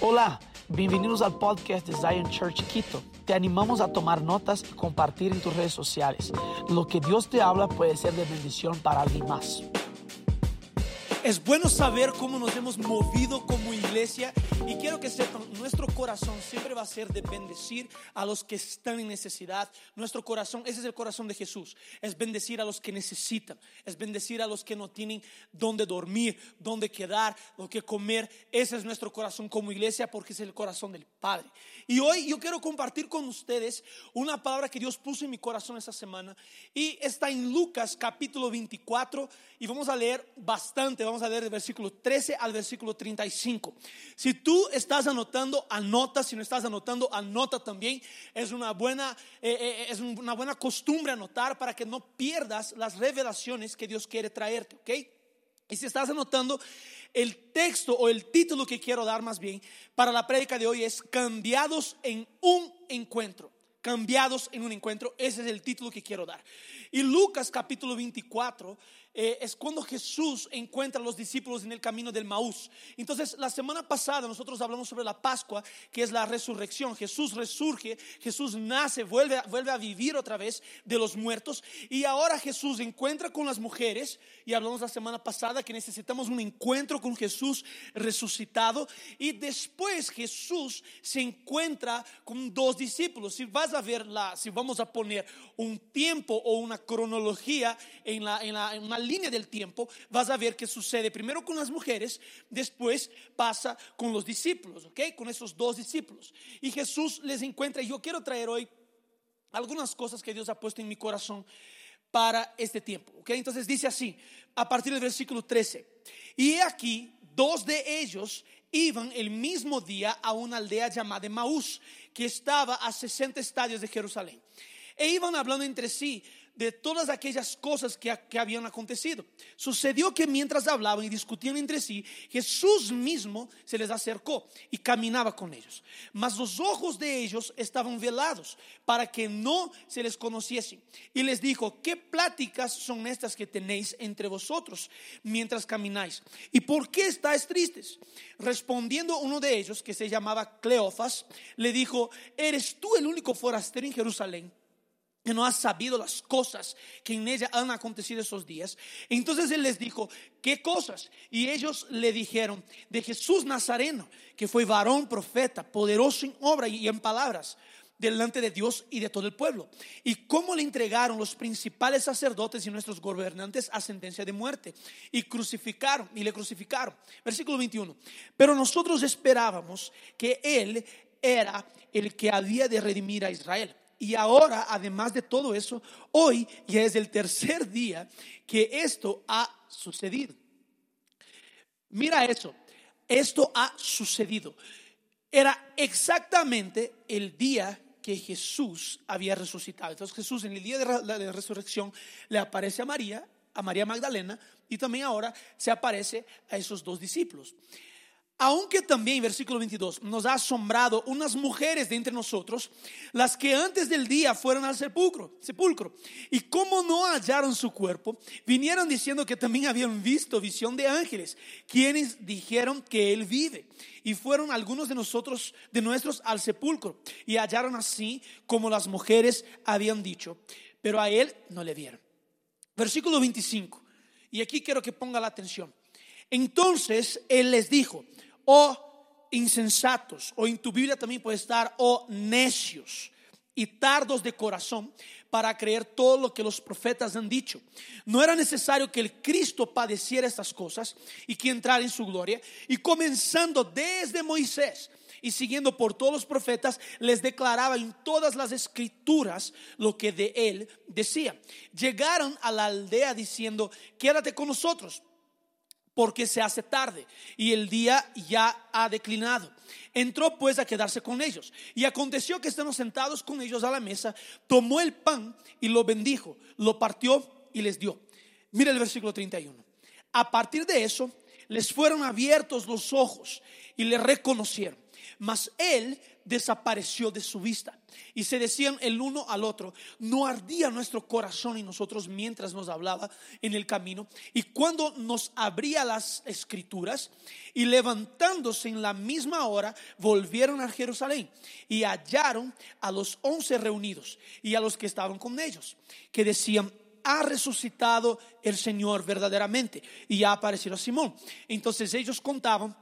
Hola, bienvenidos al podcast de Zion Church Quito. Te animamos a tomar notas y compartir en tus redes sociales. Lo que Dios te habla puede ser de bendición para alguien más. Es bueno saber cómo nos hemos movido como iglesia y quiero que nuestro corazón siempre va a ser de bendecir a los que están en necesidad. Nuestro corazón, ese es el corazón de Jesús, es bendecir a los que necesitan, es bendecir a los que no tienen dónde dormir, dónde quedar, lo que comer. Ese es nuestro corazón como iglesia porque es el corazón del Padre. Y hoy yo quiero compartir con ustedes una palabra que Dios puso en mi corazón esta semana y está en Lucas capítulo 24 y vamos a leer bastante, vamos a leer del versículo 13 al versículo 35. Si tú estás anotando, anota, si no estás anotando, anota también. Es una buena, eh, eh, es una buena costumbre anotar para que no pierdas las revelaciones que Dios quiere traerte, ¿ok? Y si estás anotando, el texto o el título que quiero dar más bien para la prédica de hoy es Cambiados en un encuentro. Cambiados en un encuentro, ese es el título que quiero dar. Y Lucas capítulo 24 eh, es cuando Jesús encuentra a los discípulos en el camino del Maús. Entonces, la semana pasada nosotros hablamos sobre la Pascua, que es la resurrección. Jesús resurge, Jesús nace, vuelve, vuelve a vivir otra vez de los muertos. Y ahora Jesús encuentra con las mujeres, y hablamos la semana pasada que necesitamos un encuentro con Jesús resucitado. Y después Jesús se encuentra con dos discípulos. Si vas a ver la, si vamos a poner un tiempo o una cronología en, la, en, la, línea del tiempo, vas a ver que sucede primero con las mujeres, después pasa con los discípulos, ¿ok? Con esos dos discípulos. Y Jesús les encuentra, y yo quiero traer hoy algunas cosas que Dios ha puesto en mi corazón para este tiempo, ¿ok? Entonces dice así, a partir del versículo 13, y aquí dos de ellos iban el mismo día a una aldea llamada Maús, que estaba a 60 estadios de Jerusalén. E iban hablando entre sí de todas aquellas cosas que, que, habían acontecido. Sucedió que mientras hablaban y discutían entre sí, Jesús mismo se les acercó y caminaba con ellos. Mas los ojos de ellos estaban velados para que no se les conociesen. Y les dijo, ¿qué pláticas son estas que tenéis entre vosotros mientras camináis? ¿Y por qué estáis tristes? Respondiendo uno de ellos, que se llamaba Cleofas, le dijo, ¿eres tú el único forastero en Jerusalén? Que no ha sabido las cosas que en ella han acontecido esos días. Entonces él les dijo, ¿qué cosas? Y ellos le dijeron, de Jesús Nazareno, que fue varón profeta, poderoso en obra y en palabras, delante de Dios y de todo el pueblo. Y cómo le entregaron los principales sacerdotes y nuestros gobernantes a sentencia de muerte. Y crucificaron, y le crucificaron. Versículo 21. Pero nosotros esperábamos que él era el que había de redimir a Israel. Y ahora, además de todo eso, hoy ya es el tercer día que esto ha sucedido. Mira eso, esto ha sucedido. Era exactamente el día que Jesús había resucitado. Entonces Jesús en el día de la resurrección le aparece a María, a María Magdalena, y también ahora se aparece a esos dos discípulos. Aunque también, versículo 22, nos ha asombrado unas mujeres de entre nosotros, las que antes del día fueron al sepulcro, sepulcro, y como no hallaron su cuerpo, vinieron diciendo que también habían visto visión de ángeles, quienes dijeron que él vive. Y fueron algunos de nosotros, de nuestros, al sepulcro, y hallaron así como las mujeres habían dicho, pero a él no le vieron. Versículo 25, y aquí quiero que ponga la atención. Entonces él les dijo, o insensatos, o en tu Biblia también puede estar, o necios y tardos de corazón para creer todo lo que los profetas han dicho. No era necesario que el Cristo padeciera estas cosas y que entrara en su gloria. Y comenzando desde Moisés y siguiendo por todos los profetas, les declaraba en todas las escrituras lo que de él decía. Llegaron a la aldea diciendo, quédate con nosotros porque se hace tarde y el día ya ha declinado. Entró pues a quedarse con ellos. Y aconteció que estando sentados con ellos a la mesa, tomó el pan y lo bendijo, lo partió y les dio. Mira el versículo 31. A partir de eso, les fueron abiertos los ojos y le reconocieron. Mas él desapareció de su vista. Y se decían el uno al otro, no ardía nuestro corazón y nosotros mientras nos hablaba en el camino. Y cuando nos abría las escrituras y levantándose en la misma hora, volvieron a Jerusalén y hallaron a los once reunidos y a los que estaban con ellos, que decían, ha resucitado el Señor verdaderamente y ha aparecido Simón. Entonces ellos contaban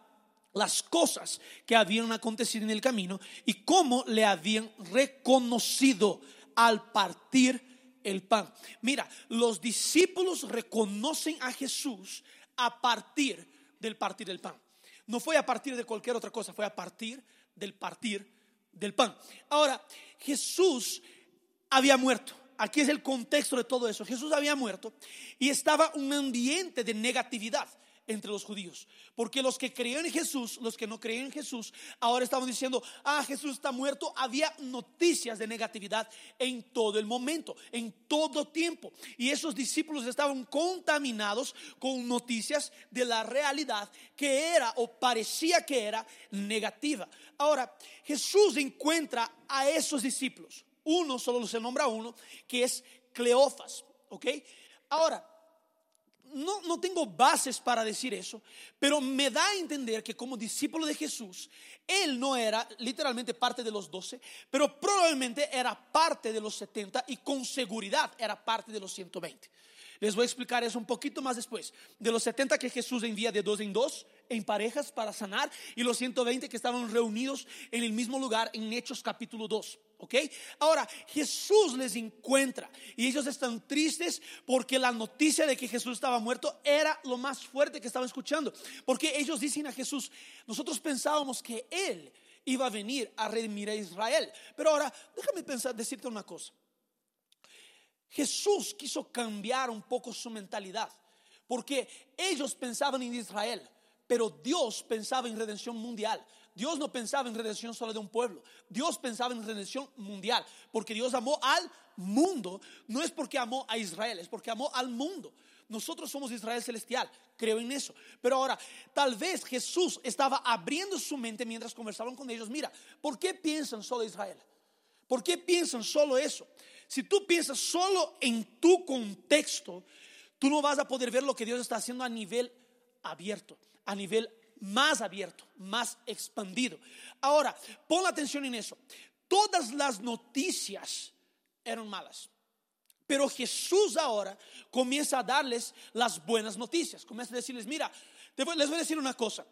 las cosas que habían acontecido en el camino y cómo le habían reconocido al partir el pan. Mira, los discípulos reconocen a Jesús a partir del partir del pan. No fue a partir de cualquier otra cosa, fue a partir del partir del pan. Ahora, Jesús había muerto. Aquí es el contexto de todo eso. Jesús había muerto y estaba un ambiente de negatividad entre los judíos. Porque los que creían en Jesús, los que no creían en Jesús, ahora estaban diciendo, ah, Jesús está muerto. Había noticias de negatividad en todo el momento, en todo tiempo. Y esos discípulos estaban contaminados con noticias de la realidad que era o parecía que era negativa. Ahora, Jesús encuentra a esos discípulos. Uno, solo se nombra uno, que es Cleofas. ¿Ok? Ahora, no, no, tengo bases para decir eso, pero me da a entender que como discípulo de Jesús, él no era literalmente parte de los doce, pero probablemente era parte de los setenta y con seguridad era parte de los 120. Les voy a explicar eso un poquito más después. De los 70 que Jesús envía de dos en dos, en parejas para sanar, y los 120 que estaban reunidos en el mismo lugar en Hechos capítulo 2. ¿Ok? Ahora, Jesús les encuentra y ellos están tristes porque la noticia de que Jesús estaba muerto era lo más fuerte que estaban escuchando. Porque ellos dicen a Jesús, nosotros pensábamos que Él iba a venir a redimir a Israel. Pero ahora, déjame pensar, decirte una cosa. Jesús quiso cambiar un poco su mentalidad, porque ellos pensaban en Israel, pero Dios pensaba en redención mundial. Dios no pensaba en redención solo de un pueblo. Dios pensaba en redención mundial. Porque Dios amó al mundo. No es porque amó a Israel, es porque amó al mundo. Nosotros somos Israel celestial. Creo en eso. Pero ahora, tal vez Jesús estaba abriendo su mente mientras conversaban con ellos. Mira, ¿por qué piensan solo Israel? ¿Por qué piensan solo eso? Si tú piensas solo en tu contexto, tú no vas a poder ver lo que Dios está haciendo a nivel abierto, a nivel más abierto, más expandido. Ahora, pon atención en eso. Todas las noticias eran malas. Pero Jesús ahora comienza a darles las buenas noticias. Comienza a decirles, mira, les voy a decir una cosa.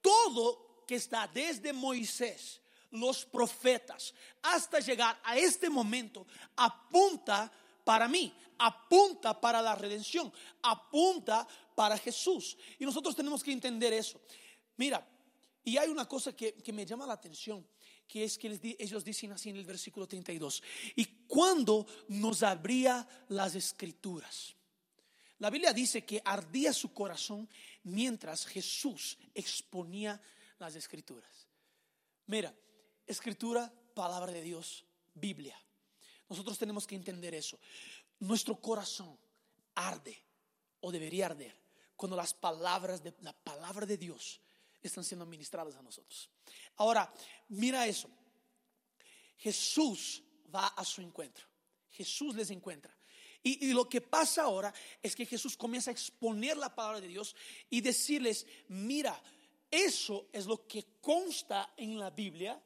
Todo que está desde Moisés, los profetas, hasta llegar a este momento, apunta para mí, apunta para la redención, apunta para Jesús. Y nosotros tenemos que entender eso. Mira, y hay una cosa que, me llama la atención, que es que ellos dicen así en el versículo 32, y cuando nos abría las escrituras. La Biblia dice que ardía su corazón mientras Jesús exponía las escrituras. Mira, escritura, palabra de Dios, Biblia. Nosotros tenemos que entender eso. Nuestro corazón arde o debería arder cuando las palabras de la palabra de Dios están siendo ministradas a nosotros. Ahora, mira eso. Jesús va a su encuentro. Jesús les encuentra. Y, y, lo que pasa ahora es que Jesús comienza a exponer la palabra de Dios y decirles, mira, eso es lo que consta en la Biblia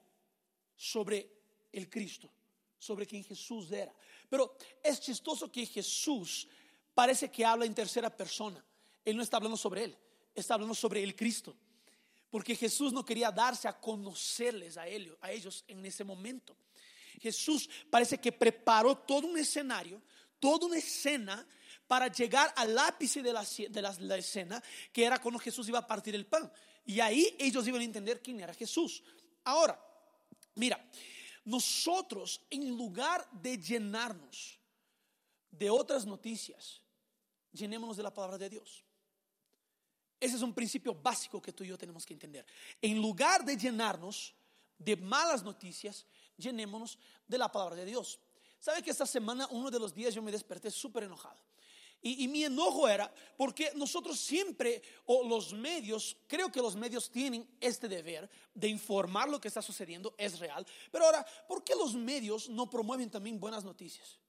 sobre el Cristo, sobre quien Jesús era. Pero es chistoso que Jesús parece que habla en tercera persona. Él no está hablando sobre él, está hablando sobre el Cristo. Porque Jesús no quería darse a conocerles a ellos, a ellos en ese momento. Jesús parece que preparó todo un escenario, toda una escena para llegar al ápice de la, de la, escena, que era cuando Jesús iba a partir el pan. Y ahí ellos iban a entender quién era Jesús. Ahora, mira, nosotros en lugar de llenarnos de otras noticias, llenémonos de la palabra de Dios. Ese es un principio básico que tú y yo tenemos que entender. En lugar de llenarnos de malas noticias, llenémonos de la palabra de Dios. ¿Sabe que esta semana, uno de los días, yo me desperté súper enojado? Y, y, mi enojo era porque nosotros siempre, o los medios, creo que los medios tienen este deber de informar lo que está sucediendo, es real. Pero ahora, ¿por qué los medios no promueven también buenas noticias?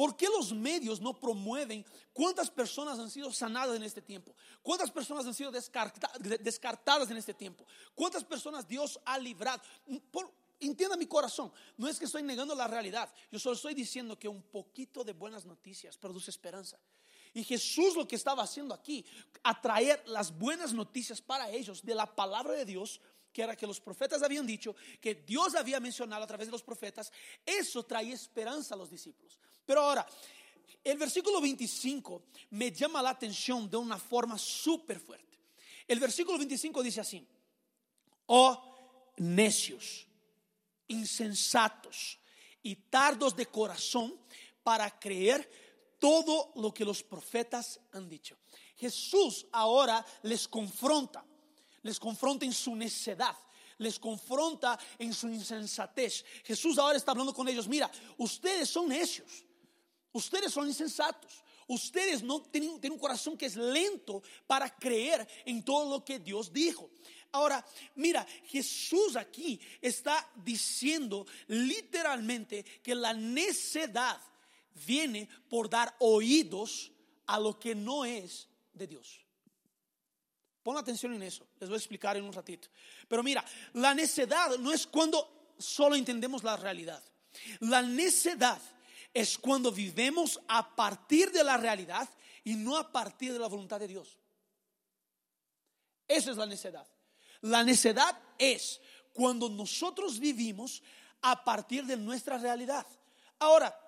¿Por qué los medios no promueven cuántas personas han sido sanadas en este tiempo? ¿Cuántas personas han sido descartadas en este tiempo? ¿Cuántas personas Dios ha librado? Por, entienda mi corazón, no es que estoy negando la realidad, yo solo estoy diciendo que un poquito de buenas noticias produce esperanza. Y Jesús lo que estaba haciendo aquí, atraer las buenas noticias para ellos de la palabra de Dios, que era que los profetas habían dicho, que Dios había mencionado a través de los profetas, eso traía esperanza a los discípulos. Pero ahora, el versículo 25 me llama la atención de una forma súper fuerte. El versículo 25 dice así, oh necios, insensatos y tardos de corazón para creer todo lo que los profetas han dicho. Jesús ahora les confronta, les confronta en su necedad, les confronta en su insensatez. Jesús ahora está hablando con ellos, mira, ustedes son necios. Ustedes son insensatos. Ustedes no tienen, un corazón que es lento para creer en todo lo que Dios dijo. Ahora, mira, Jesús aquí está diciendo literalmente que la necedad viene por dar oídos a lo que no es de Dios. Pon atención en eso, les voy a explicar en un ratito. Pero mira, la necedad no es cuando solo entendemos la realidad. La necedad es cuando vivemos a partir de la realidad y no a partir de la voluntad de Dios. Esa es la necedad. La necedad es cuando nosotros vivimos a partir de nuestra realidad. Ahora,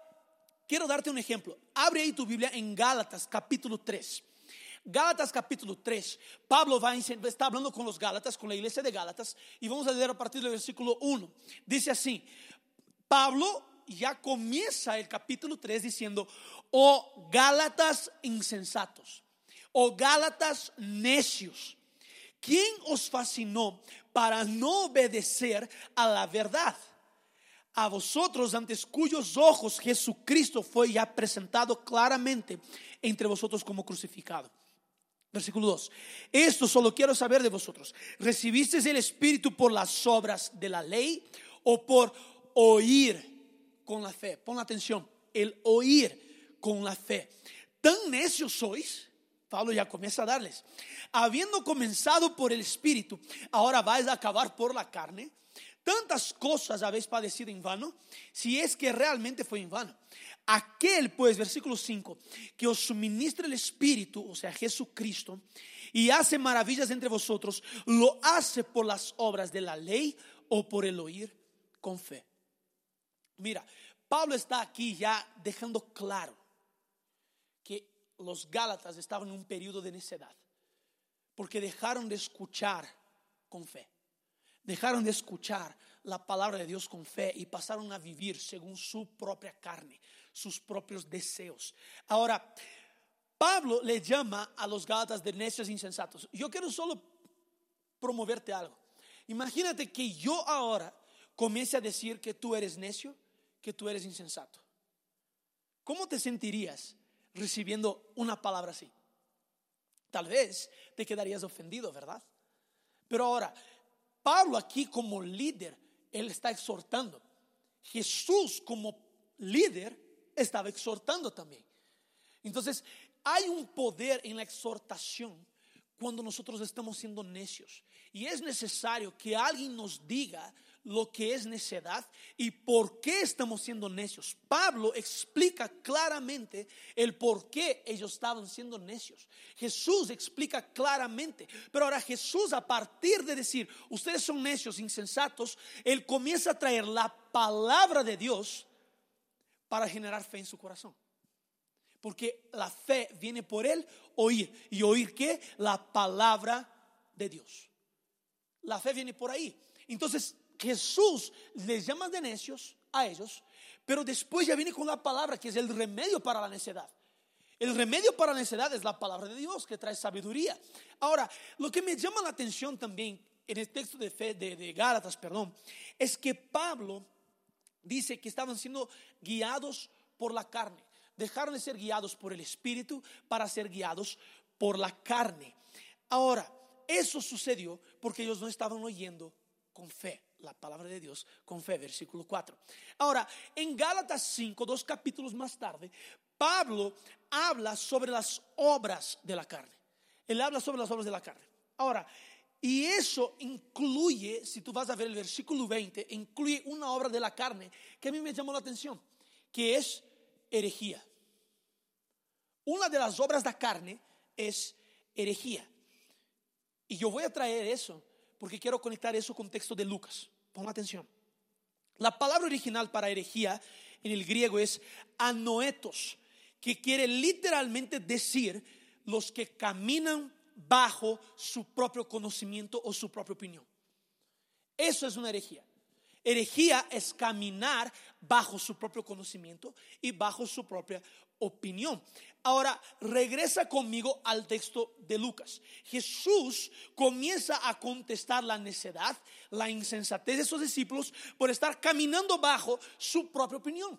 quiero darte un ejemplo. Abre ahí tu Biblia en Gálatas capítulo 3. Gálatas capítulo 3, Pablo va, está hablando con los Gálatas, con la iglesia de Gálatas, y vamos a leer a partir del versículo 1. Dice así, Pablo ya comienza el capítulo 3 diciendo, oh Gálatas insensatos, oh Gálatas necios, ¿quién os fascinó para no obedecer a la verdad? A vosotros, antes cuyos ojos Jesucristo fue ya presentado claramente entre vosotros como crucificado. Versículo 2. Esto solo quiero saber de vosotros. ¿Recibisteis el Espíritu por las obras de la ley o por oír con la fe. Pon atención, el oír con la fe. Tan necios sois, Pablo ya comienza a darles, habiendo comenzado por el Espíritu, ahora vais a acabar por la carne. Tantas cosas habéis padecido en vano, si es que realmente fue en vano. Aquel, pues, versículo 5, que os suministra el Espíritu, o sea, Jesucristo, y hace maravillas entre vosotros, lo hace por las obras de la ley o por el oír con fe. Mira, Pablo está aquí ya dejando claro que los Gálatas estaban en un periodo de necedad, porque dejaron de escuchar con fe, dejaron de escuchar la palabra de Dios con fe y pasaron a vivir según su propia carne, sus propios deseos. Ahora, Pablo le llama a los Gálatas de necios insensatos. Yo quiero solo promoverte algo. Imagínate que yo ahora comience a decir que tú eres necio que tú eres insensato. ¿Cómo te sentirías recibiendo una palabra así? Tal vez te quedarías ofendido, ¿verdad? Pero ahora, Pablo aquí como líder, él está exhortando. Jesús como líder estaba exhortando también. Entonces, hay un poder en la exhortación cuando nosotros estamos siendo necios. Y es necesario que alguien nos diga lo que es necedad y por qué estamos siendo necios. Pablo explica claramente el por qué ellos estaban siendo necios. Jesús explica claramente, pero ahora Jesús a partir de decir, ustedes son necios, insensatos, él comienza a traer la palabra de Dios para generar fe en su corazón. Porque la fe viene por él oír. ¿Y oír qué? La palabra de Dios. La fe viene por ahí. Entonces, Jesús les llama de necios a ellos, pero después ya viene con la palabra que es el remedio para la necedad. El remedio para la necedad es la palabra de Dios que trae sabiduría. Ahora, lo que me llama la atención también en el texto de, fe, de, de Gálatas, perdón, es que Pablo dice que estaban siendo guiados por la carne. dejaron de ser guiados por el Espíritu para ser guiados por la carne. Ahora, eso sucedió porque ellos no estaban oyendo con fe la palabra de Dios con fe, versículo 4. Ahora, en Gálatas 5, dos capítulos más tarde, Pablo habla sobre las obras de la carne. Él habla sobre las obras de la carne. Ahora, y eso incluye, si tú vas a ver el versículo 20, incluye una obra de la carne que a mí me llamó la atención, que es herejía. Una de las obras de la carne es herejía. Y yo voy a traer eso porque quiero conectar eso con texto de Lucas. Pon atención. La palabra original para herejía en el griego es anoetos, que quiere literalmente decir los que caminan bajo su propio conocimiento o su propia opinión. Eso es una herejía. Herejía es caminar bajo su propio conocimiento y bajo su propia opinión. Ahora, regresa conmigo al texto de Lucas. Jesús comienza a contestar la necedad, la insensatez de sus discípulos por estar caminando bajo su propia opinión.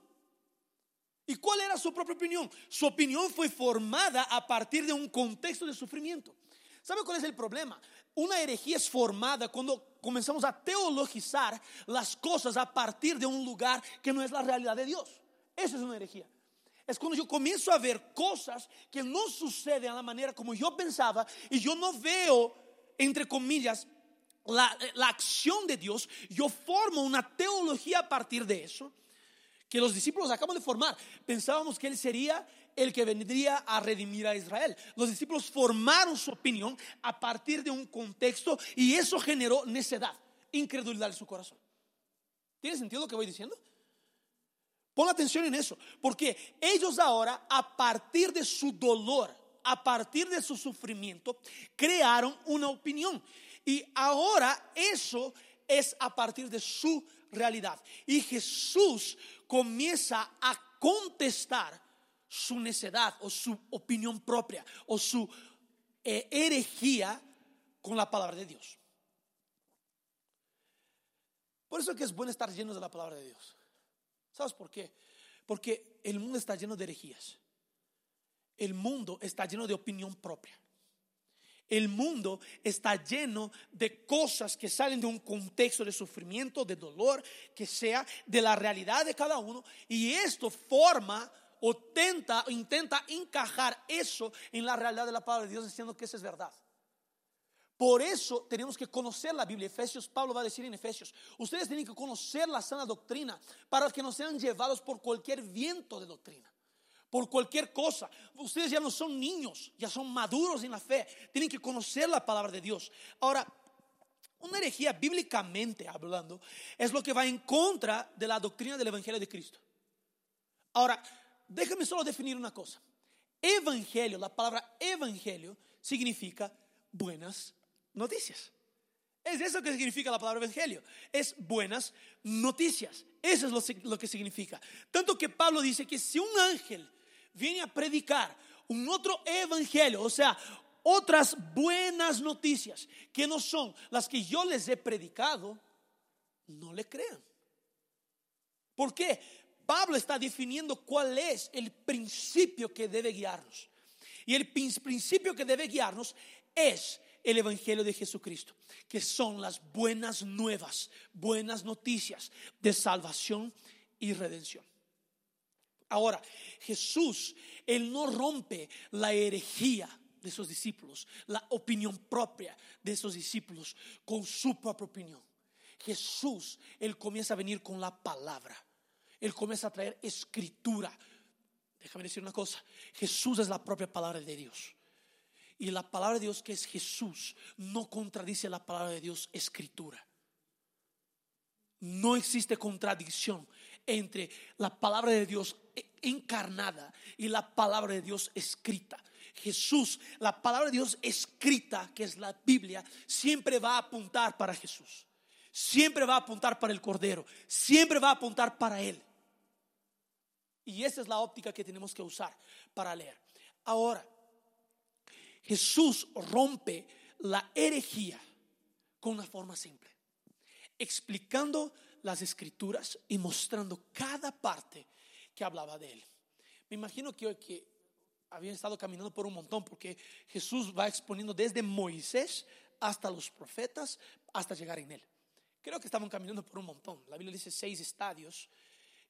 ¿Y cuál era su propia opinión? Su opinión fue formada a partir de un contexto de sufrimiento. ¿Sabe cuál es el problema? Una herejía es formada cuando comenzamos a teologizar las cosas a partir de un lugar que no es la realidad de Dios. Eso es una herejía. Es cuando yo comienzo a ver cosas que no suceden a la manera como yo pensaba y yo no veo, entre comillas, la, la acción de Dios. Yo formo una teología a partir de eso que los discípulos acaban de formar. Pensábamos que Él sería el que vendría a redimir a Israel. Los discípulos formaron su opinión a partir de un contexto y eso generó necedad, incredulidad en su corazón. ¿Tiene sentido lo que voy diciendo? Pon atención en eso, porque ellos ahora, a partir de su dolor, a partir de su sufrimiento, crearon una opinión. Y ahora eso es a partir de su realidad. Y Jesús comienza a contestar su necedad o su opinión propia o su eh, herejía con la palabra de Dios. Por eso es que es bueno estar llenos de la palabra de Dios. ¿Sabes por qué? Porque el mundo está lleno de herejías. El mundo está lleno de opinión propia. El mundo está lleno de cosas que salen de un contexto de sufrimiento, de dolor, que sea de la realidad de cada uno. Y esto forma o tenta, intenta encajar eso en la realidad de la palabra de Dios diciendo que eso es verdad. Por eso tenemos que conocer la Biblia. Efesios, Pablo va a decir en Efesios, ustedes tienen que conocer la sana doctrina para que no sean llevados por cualquier viento de doctrina por cualquier cosa. Ustedes ya no son niños, ya son maduros en la fe. Tienen que conocer la palabra de Dios. Ahora, una herejía bíblicamente hablando es lo que va en contra de la doctrina del Evangelio de Cristo. Ahora, déjame solo definir una cosa. Evangelio, la palabra evangelio significa buenas noticias. Es eso que significa la palabra evangelio. Es buenas noticias. Eso es lo, que significa. Tanto que Pablo dice que si un ángel viene a predicar un otro evangelio, o sea, otras buenas noticias que no son las que yo les he predicado, no le crean. ¿Por qué? Pablo está definiendo cuál es el principio que debe guiarnos. Y el principio que debe guiarnos es el Evangelio de Jesucristo, que son las buenas nuevas, buenas noticias de salvación y redención. Ahora, Jesús, Él no rompe la herejía de sus discípulos, la opinión propia de esos discípulos con su propia opinión. Jesús, Él comienza a venir con la palabra. Él comienza a traer escritura. Déjame decir una cosa. Jesús es la propia palabra de Dios. Y la palabra de Dios que es Jesús no contradice la palabra de Dios escritura. No existe contradicción entre la palabra de Dios encarnada y la palabra de Dios escrita. Jesús, la palabra de Dios escrita, que es la Biblia, siempre va a apuntar para Jesús. Siempre va a apuntar para el Cordero. Siempre va a apuntar para Él. Y esa es la óptica que tenemos que usar para leer. Ahora, Jesús rompe la herejía con una forma simple, explicando las escrituras y mostrando cada parte que hablaba de él. Me imagino que, que habían estado caminando por un montón, porque Jesús va exponiendo desde Moisés hasta los profetas, hasta llegar en él. Creo que estaban caminando por un montón. La Biblia dice seis estadios.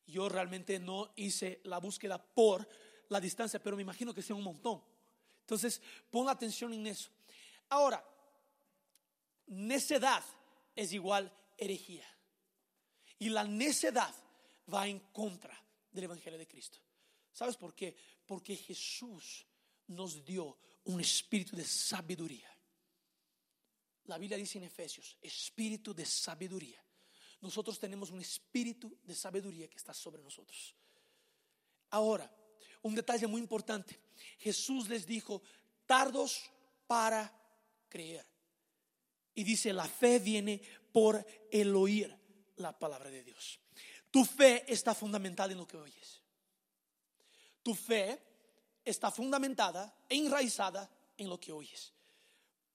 Yo realmente no hice la búsqueda por la distancia, pero me imagino que sea un montón. Entonces, pon atención en eso. Ahora, necedad es igual herejía. Y la necedad va en contra del Evangelio de Cristo. ¿Sabes por qué? Porque Jesús nos dio un espíritu de sabiduría. La Biblia dice en Efesios, espíritu de sabiduría. Nosotros tenemos un espíritu de sabiduría que está sobre nosotros. Ahora, un detalle muy importante. Jesús les dijo, tardos para creer. Y dice, la fe viene por el oír la palabra de Dios. Tu fe está fundamentada en lo que oyes. Tu fe está fundamentada enraizada en lo que oyes.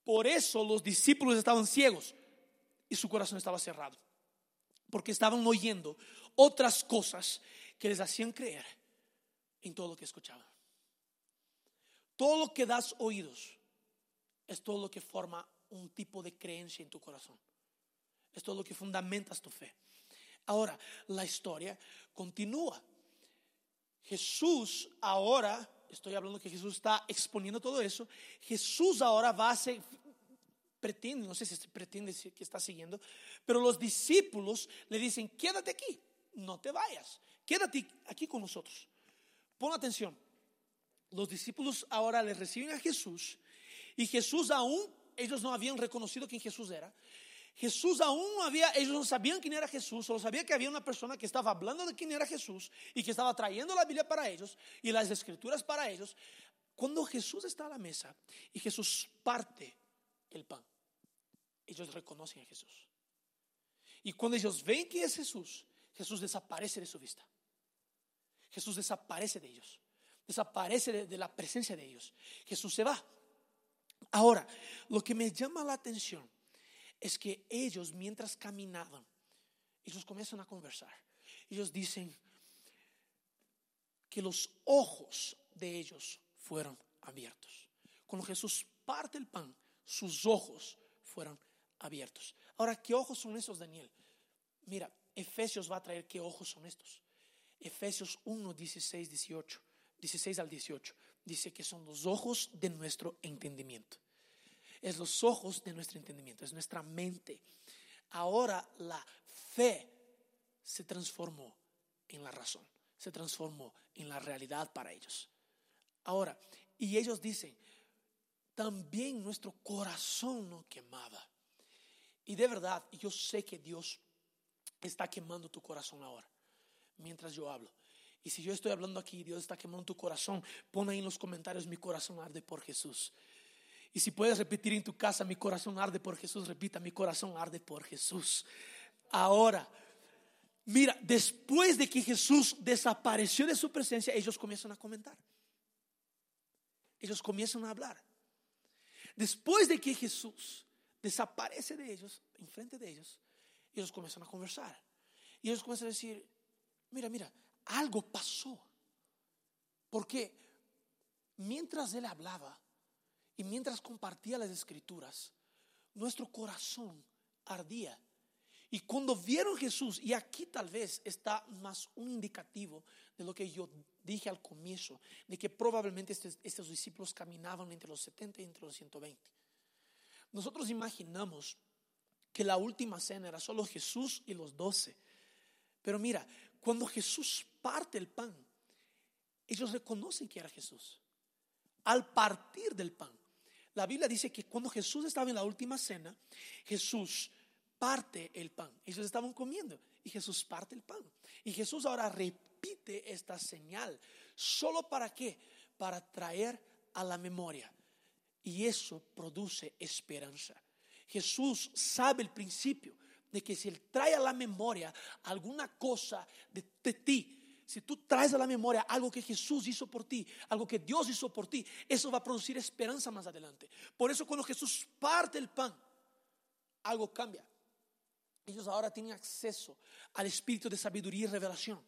Por eso los discípulos estaban ciegos y su corazón estaba cerrado. Porque estaban oyendo otras cosas que les hacían creer en todo lo que escuchaban. Todo lo que das oídos es todo lo que forma un tipo de creencia en tu corazón. Es todo lo que fundamentas tu fe. Ahora, la historia continúa. Jesús ahora, estoy hablando que Jesús está exponiendo todo eso, Jesús ahora va a pretende, no sé si pretende que está siguiendo, pero los discípulos le dicen, quédate aquí, no te vayas, quédate aquí con nosotros. Pon atención, los discípulos ahora le reciben a Jesús y Jesús aún, ellos no habían reconocido quién Jesús era. Jesús aún no había, ellos no sabían quién era Jesús, solo sabían que había una persona que estaba hablando de quién era Jesús y que estaba trayendo la Biblia para ellos y las escrituras para ellos. Cuando Jesús está a la mesa y Jesús parte el pan, ellos reconocen a Jesús. Y cuando ellos ven que es Jesús, Jesús desaparece de su vista. Jesús desaparece de ellos, desaparece de, la presencia de ellos. Jesús se va. Ahora, lo que me llama la atención es que ellos mientras caminaban, ellos comienzan a conversar. Ellos dicen que los ojos de ellos fueron abiertos. Cuando Jesús parte el pan, sus ojos fueron abiertos. Ahora, ¿qué ojos son esos, Daniel? Mira, Efesios va a traer qué ojos son estos. Efesios 1, 16, 18, 16 al 18, dice que son los ojos de nuestro entendimiento. Es los ojos de nuestro entendimiento, es nuestra mente. Ahora la fe se transformó en la razón, se transformó en la realidad para ellos. Ahora, y ellos dicen, también nuestro corazón no quemaba. Y de verdad, yo sé que Dios está quemando tu corazón ahora mientras yo hablo. Y si yo estoy hablando aquí, Dios está quemando tu corazón, pon ahí en los comentarios, mi corazón arde por Jesús. Y si puedes repetir en tu casa, mi corazón arde por Jesús, repita, mi corazón arde por Jesús. Ahora, mira, después de que Jesús desapareció de su presencia, ellos comienzan a comentar. Ellos comienzan a hablar. Después de que Jesús desaparece de ellos, enfrente de ellos, ellos comienzan a conversar. Y ellos comienzan a decir, mira, mira, algo pasó. Porque mientras él hablaba y mientras compartía las escrituras, nuestro corazón ardía. Y cuando vieron Jesús, y aquí tal vez está más un indicativo de lo que yo dije al comienzo, de que probablemente estos, estos discípulos caminaban entre los 70 y entre los 120. Nosotros imaginamos que la última cena era solo Jesús y los doce. Pero mira, cuando Jesús parte el pan, ellos reconocen que era Jesús. Al partir del pan. La Biblia dice que cuando Jesús estaba en la última cena, Jesús parte el pan. Ellos estaban comiendo y Jesús parte el pan. Y Jesús ahora repite esta señal. ¿Solo para qué? Para traer a la memoria. Y eso produce esperanza. Jesús sabe el principio de que si Él trae a la memoria alguna cosa de, ti, si tú traes a la memoria algo que Jesús hizo por ti, algo que Dios hizo por ti, eso va a producir esperanza más adelante. Por eso cuando Jesús parte el pan, algo cambia. Ellos ahora tienen acceso al espíritu de sabiduría y revelación,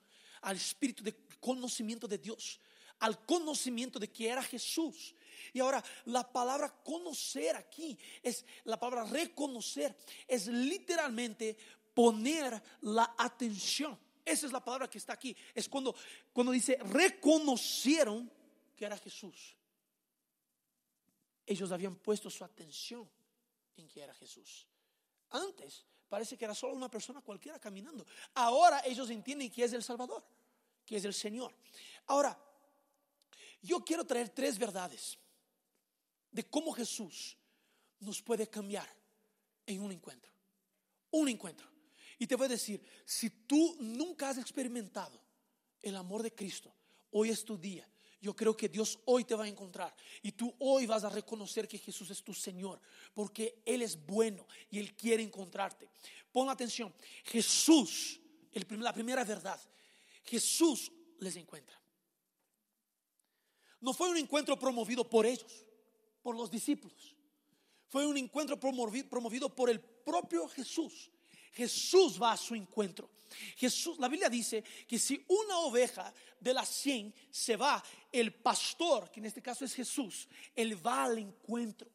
al espíritu de conocimiento de Dios, al conocimiento de que era Jesús. Y ahora la palabra conocer aquí es la palabra reconocer, es literalmente poner la atención. Esa es la palabra que está aquí. Es cuando, cuando dice reconocieron que era Jesús. Ellos habían puesto su atención en que era Jesús. Antes parece que era solo una persona cualquiera caminando. Ahora ellos entienden que es el Salvador, que es el Señor. Ahora, yo quiero traer tres verdades de cómo Jesús nos puede cambiar en un encuentro. Un encuentro. Y te voy a decir, si tú nunca has experimentado el amor de Cristo, hoy es tu día. Yo creo que Dios hoy te va a encontrar y tú hoy vas a reconocer que Jesús es tu Señor, porque Él es bueno y Él quiere encontrarte. Pon atención, Jesús, la primera verdad, Jesús les encuentra. No fue un encuentro promovido por ellos, por los discípulos. Fue un encuentro promovido por el propio Jesús. Jesús va a su encuentro. Jesús, la Biblia dice que si una oveja de las 100 se va, el pastor, que en este caso es Jesús, él va al encuentro.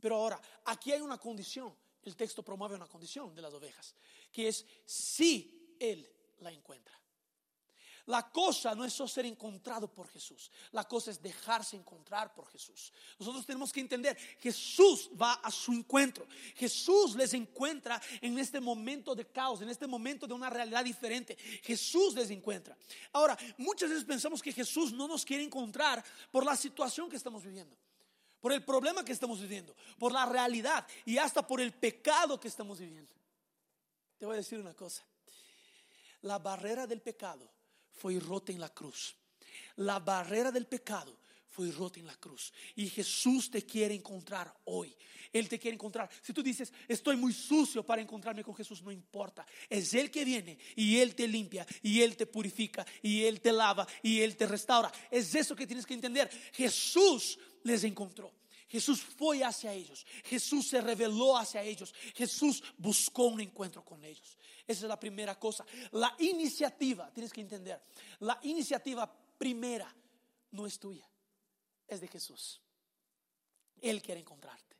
Pero ahora, aquí hay una condición. El texto promueve una condición de las ovejas, que es si él la encuentra. La cosa no es solo ser encontrado por Jesús, la cosa es dejarse encontrar por Jesús. Nosotros tenemos que entender, Jesús va a su encuentro, Jesús les encuentra en este momento de caos, en este momento de una realidad diferente. Jesús les encuentra. Ahora, muchas veces pensamos que Jesús no nos quiere encontrar por la situación que estamos viviendo por el problema que estamos viviendo, por la realidad y hasta por el pecado que estamos viviendo. Te voy a decir una cosa, la barrera del pecado fue rota en la cruz. La barrera del pecado fue rota en la cruz. Y Jesús te quiere encontrar hoy. Él te quiere encontrar. Si tú dices, estoy muy sucio para encontrarme con Jesús, no importa. Es Él que viene y Él te limpia y Él te purifica y Él te lava y Él te restaura. Es eso que tienes que entender. Jesús les encontró. Jesús fue hacia ellos. Jesús se reveló hacia ellos. Jesús buscó un encuentro con ellos. Esa es la primera cosa. La iniciativa, tienes que entender, la iniciativa primera no es tuya, es de Jesús. Él quiere encontrarte.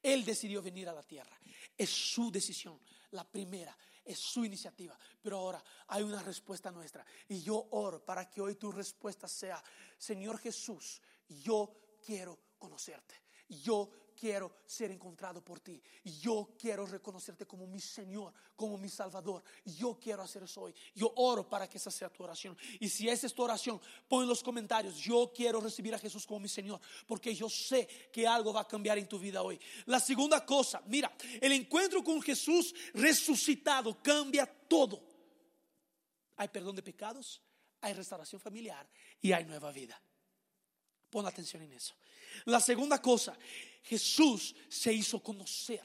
Él decidió venir a la tierra. Es su decisión. La primera es su iniciativa. Pero ahora hay una respuesta nuestra. Y yo oro para que hoy tu respuesta sea, Señor Jesús, yo quiero conocerte. Yo quiero ser encontrado por ti. Yo quiero reconocerte como mi Señor, como mi Salvador. Yo quiero hacer eso hoy. Yo oro para que esa sea tu oración. Y si esa es tu oración, pon en los comentarios, yo quiero recibir a Jesús como mi Señor, porque yo sé que algo va a cambiar en tu vida hoy. La segunda cosa, mira, el encuentro con Jesús resucitado cambia todo. Hay perdón de pecados, hay restauración familiar y hay nueva vida. Pon atención en eso. La segunda cosa, Jesús se hizo conocer.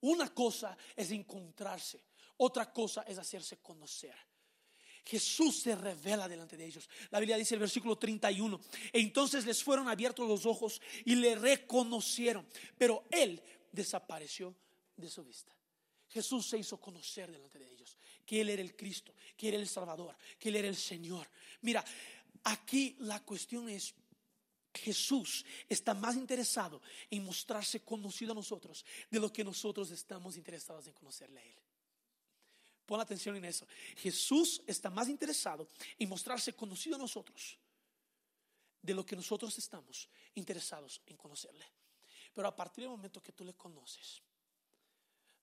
Una cosa es encontrarse, otra cosa es hacerse conocer. Jesús se revela delante de ellos. La Biblia dice el versículo 31, entonces les fueron abiertos los ojos y le reconocieron, pero él desapareció de su vista. Jesús se hizo conocer delante de ellos, que Él era el Cristo, que Él era el Salvador, que Él era el Señor. Mira, aquí la cuestión es, Jesús está más interesado en mostrarse conocido a nosotros de lo que nosotros estamos interesados en conocerle a Él. Pon atención en eso. Jesús está más interesado en mostrarse conocido a nosotros de lo que nosotros estamos interesados en conocerle. Pero a partir del momento que tú le conoces,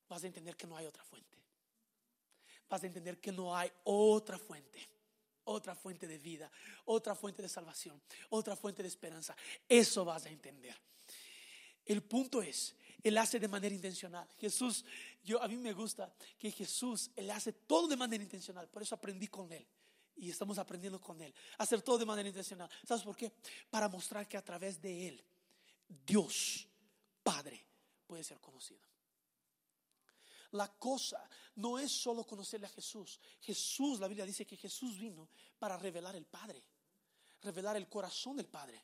vas a entender que no hay otra fuente. Vas a entender que no hay otra fuente otra fuente de vida, otra fuente de salvación, otra fuente de esperanza. Eso vas a entender. El punto es, Él hace de manera intencional. Jesús, yo a mí me gusta que Jesús, Él hace todo de manera intencional. Por eso aprendí con Él. Y estamos aprendiendo con Él. Hacer todo de manera intencional. ¿Sabes por qué? Para mostrar que a través de Él, Dios, Padre, puede ser conocido. La cosa no es solo conocerle a Jesús. Jesús, la Biblia dice que Jesús vino para revelar el Padre, revelar el corazón del Padre.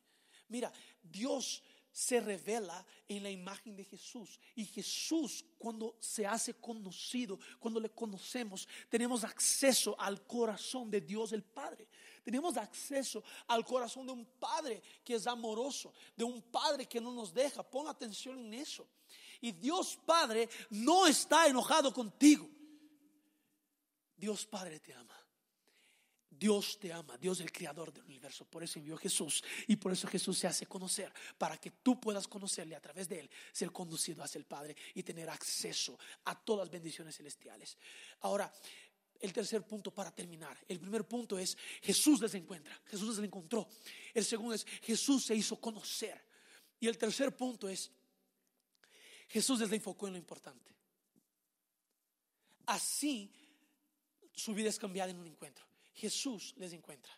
Mira, Dios se revela en la imagen de Jesús. Y Jesús, cuando se hace conocido, cuando le conocemos, tenemos acceso al corazón de Dios el Padre. Tenemos acceso al corazón de un Padre que es amoroso, de un Padre que no nos deja. Pon atención en eso. Y Dios Padre no está enojado contigo. Dios Padre te ama. Dios te ama, Dios el creador del universo. Por eso envió a Jesús y por eso Jesús se hace conocer, para que tú puedas conocerle a través de él, ser conducido hacia el Padre y tener acceso a todas las bendiciones celestiales. Ahora, el tercer punto para terminar. El primer punto es Jesús les encuentra, Jesús les encontró. El segundo es Jesús se hizo conocer. Y el tercer punto es Jesús les enfocó en lo importante. Así su vida es cambiada en un encuentro. Jesús les encuentra.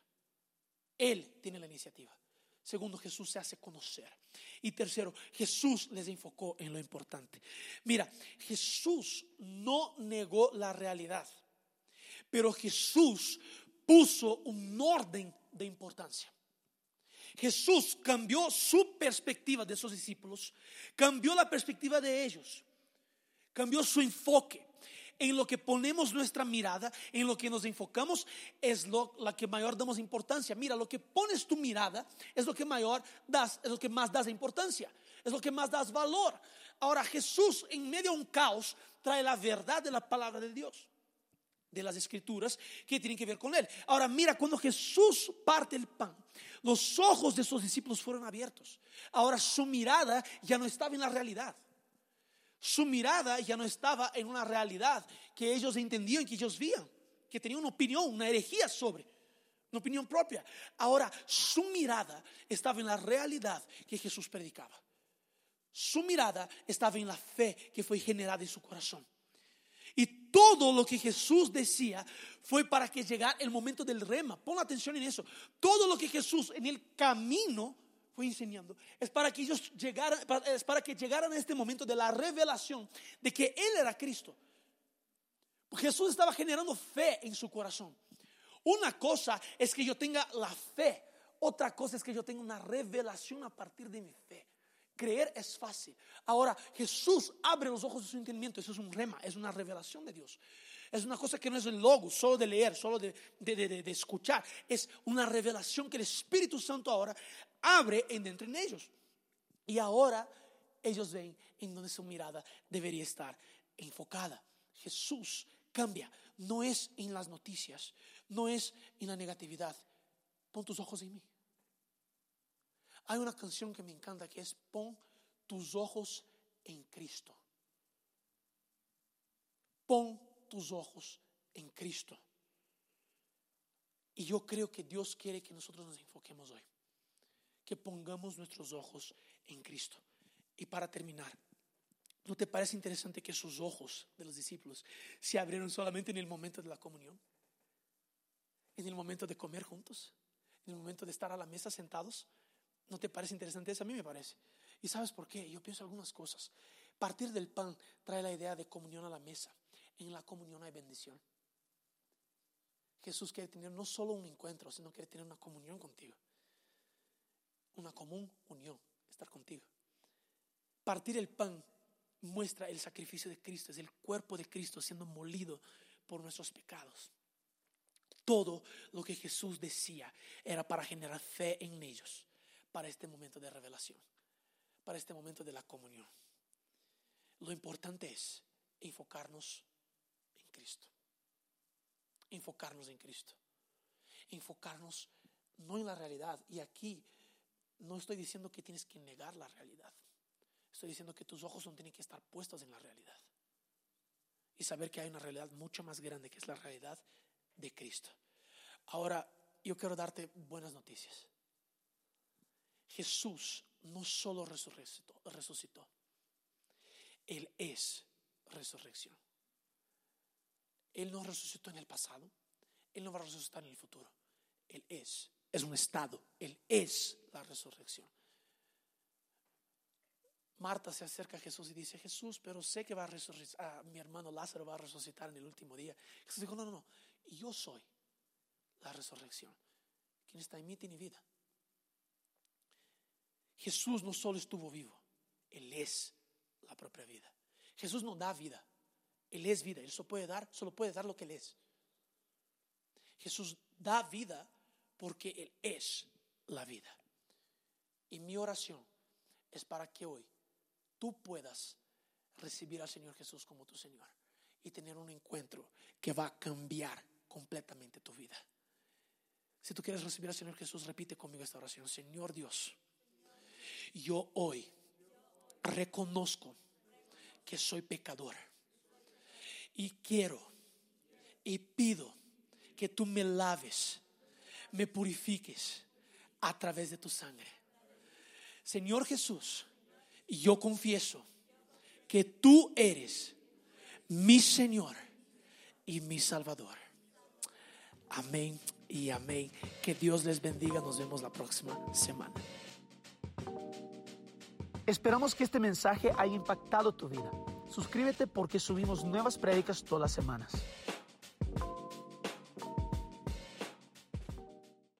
Él tiene la iniciativa. Segundo, Jesús se hace conocer. Y tercero, Jesús les enfocó en lo importante. Mira, Jesús no negó la realidad, pero Jesús puso un orden de importancia. Jesús cambió su perspectiva de sus discípulos, cambió la perspectiva de ellos, cambió su enfoque en lo que ponemos nuestra mirada, en lo que nos enfocamos, es lo la que mayor damos importancia. Mira, lo que pones tu mirada es lo que mayor das, es lo que más das importancia, es lo que más das valor. Ahora Jesús en medio de un caos trae la verdad de la palabra de Dios de las escrituras que tienen que ver con él. Ahora mira, cuando Jesús parte el pan, los ojos de sus discípulos fueron abiertos. Ahora su mirada ya no estaba en la realidad. Su mirada ya no estaba en una realidad que ellos entendían, que ellos veían, que tenían una opinión, una herejía sobre, una opinión propia. Ahora su mirada estaba en la realidad que Jesús predicaba. Su mirada estaba en la fe que fue generada en su corazón. Y todo lo que Jesús decía fue para que llegara el momento del rema. Pon atención en eso. Todo lo que Jesús en el camino fue enseñando, es para que ellos llegaran, es para que llegaran a este momento de la revelación de que Él era Cristo. Jesús estaba generando fe en su corazón. Una cosa es que yo tenga la fe, otra cosa es que yo tenga una revelación a partir de mi fe. Creer es fácil. Ahora, Jesús abre los ojos de su entendimiento. Eso es un rema, es una revelación de Dios. Es una cosa que no es el logo, solo de leer, solo de, de, escuchar. Es una revelación que el Espíritu Santo ahora abre en dentro en ellos. Y ahora ellos ven en donde su mirada debería estar enfocada. Jesús cambia. No es en las noticias, no es en la negatividad. Pon tus ojos en mí. Hay una canción que me encanta que es Pon tus ojos en Cristo. Pon tus ojos en Cristo. Y yo creo que Dios quiere que nosotros nos enfoquemos hoy que pongamos nuestros ojos en Cristo. Y para terminar, ¿no te parece interesante que sus ojos de los discípulos se abrieron solamente en el momento de la comunión? En el momento de comer juntos, en el momento de estar a la mesa sentados. ¿No te parece interesante eso? A mí me parece. ¿Y sabes por qué? Yo pienso algunas cosas. Partir del pan trae la idea de comunión a la mesa. En la comunión hay bendición. Jesús quiere tener no solo un encuentro, sino quiere tener una comunión contigo una común unión, estar contigo. Partir el pan muestra el sacrificio de Cristo, es el cuerpo de Cristo siendo molido por nuestros pecados. Todo lo que Jesús decía era para generar fe en ellos, para este momento de revelación, para este momento de la comunión. Lo importante es enfocarnos en Cristo. Enfocarnos en Cristo. Enfocarnos no en la realidad. Y aquí no estoy diciendo que tienes que negar la realidad. Estoy diciendo que tus ojos no tienen que estar puestos en la realidad. Y saber que hay una realidad mucho más grande que es la realidad de Cristo. Ahora, yo quiero darte buenas noticias. Jesús no solo resucitó, resucitó, Él es resurrección. Él no resucitó en el pasado, Él no va a resucitar en el futuro. Él es es un estado, Él es la resurrección. Marta se acerca a Jesús y dice, Jesús, pero sé que va a resucitar, ah, mi hermano Lázaro va a resucitar en el último día. Jesús dijo, no, no, no, yo soy la resurrección. Quien está en mí tiene vida. Jesús no solo estuvo vivo, Él es la propia vida. Jesús no da vida, Él es vida, Él solo puede dar, solo puede dar lo que Él es. Jesús da vida porque Él es la vida. Y mi oración es para que hoy tú puedas recibir al Señor Jesús como tu Señor y tener un encuentro que va a cambiar completamente tu vida. Si tú quieres recibir al Señor Jesús, repite conmigo esta oración. Señor Dios, yo hoy reconozco que soy pecador y quiero y pido que tú me laves, me purifiques a través de tu sangre. Señor Jesús, yo confieso que tú eres mi Señor y mi Salvador. Amén y amén. Que Dios les bendiga. Nos vemos la próxima semana. Esperamos que este mensaje haya impactado tu vida. Suscríbete porque subimos nuevas prédicas todas las semanas.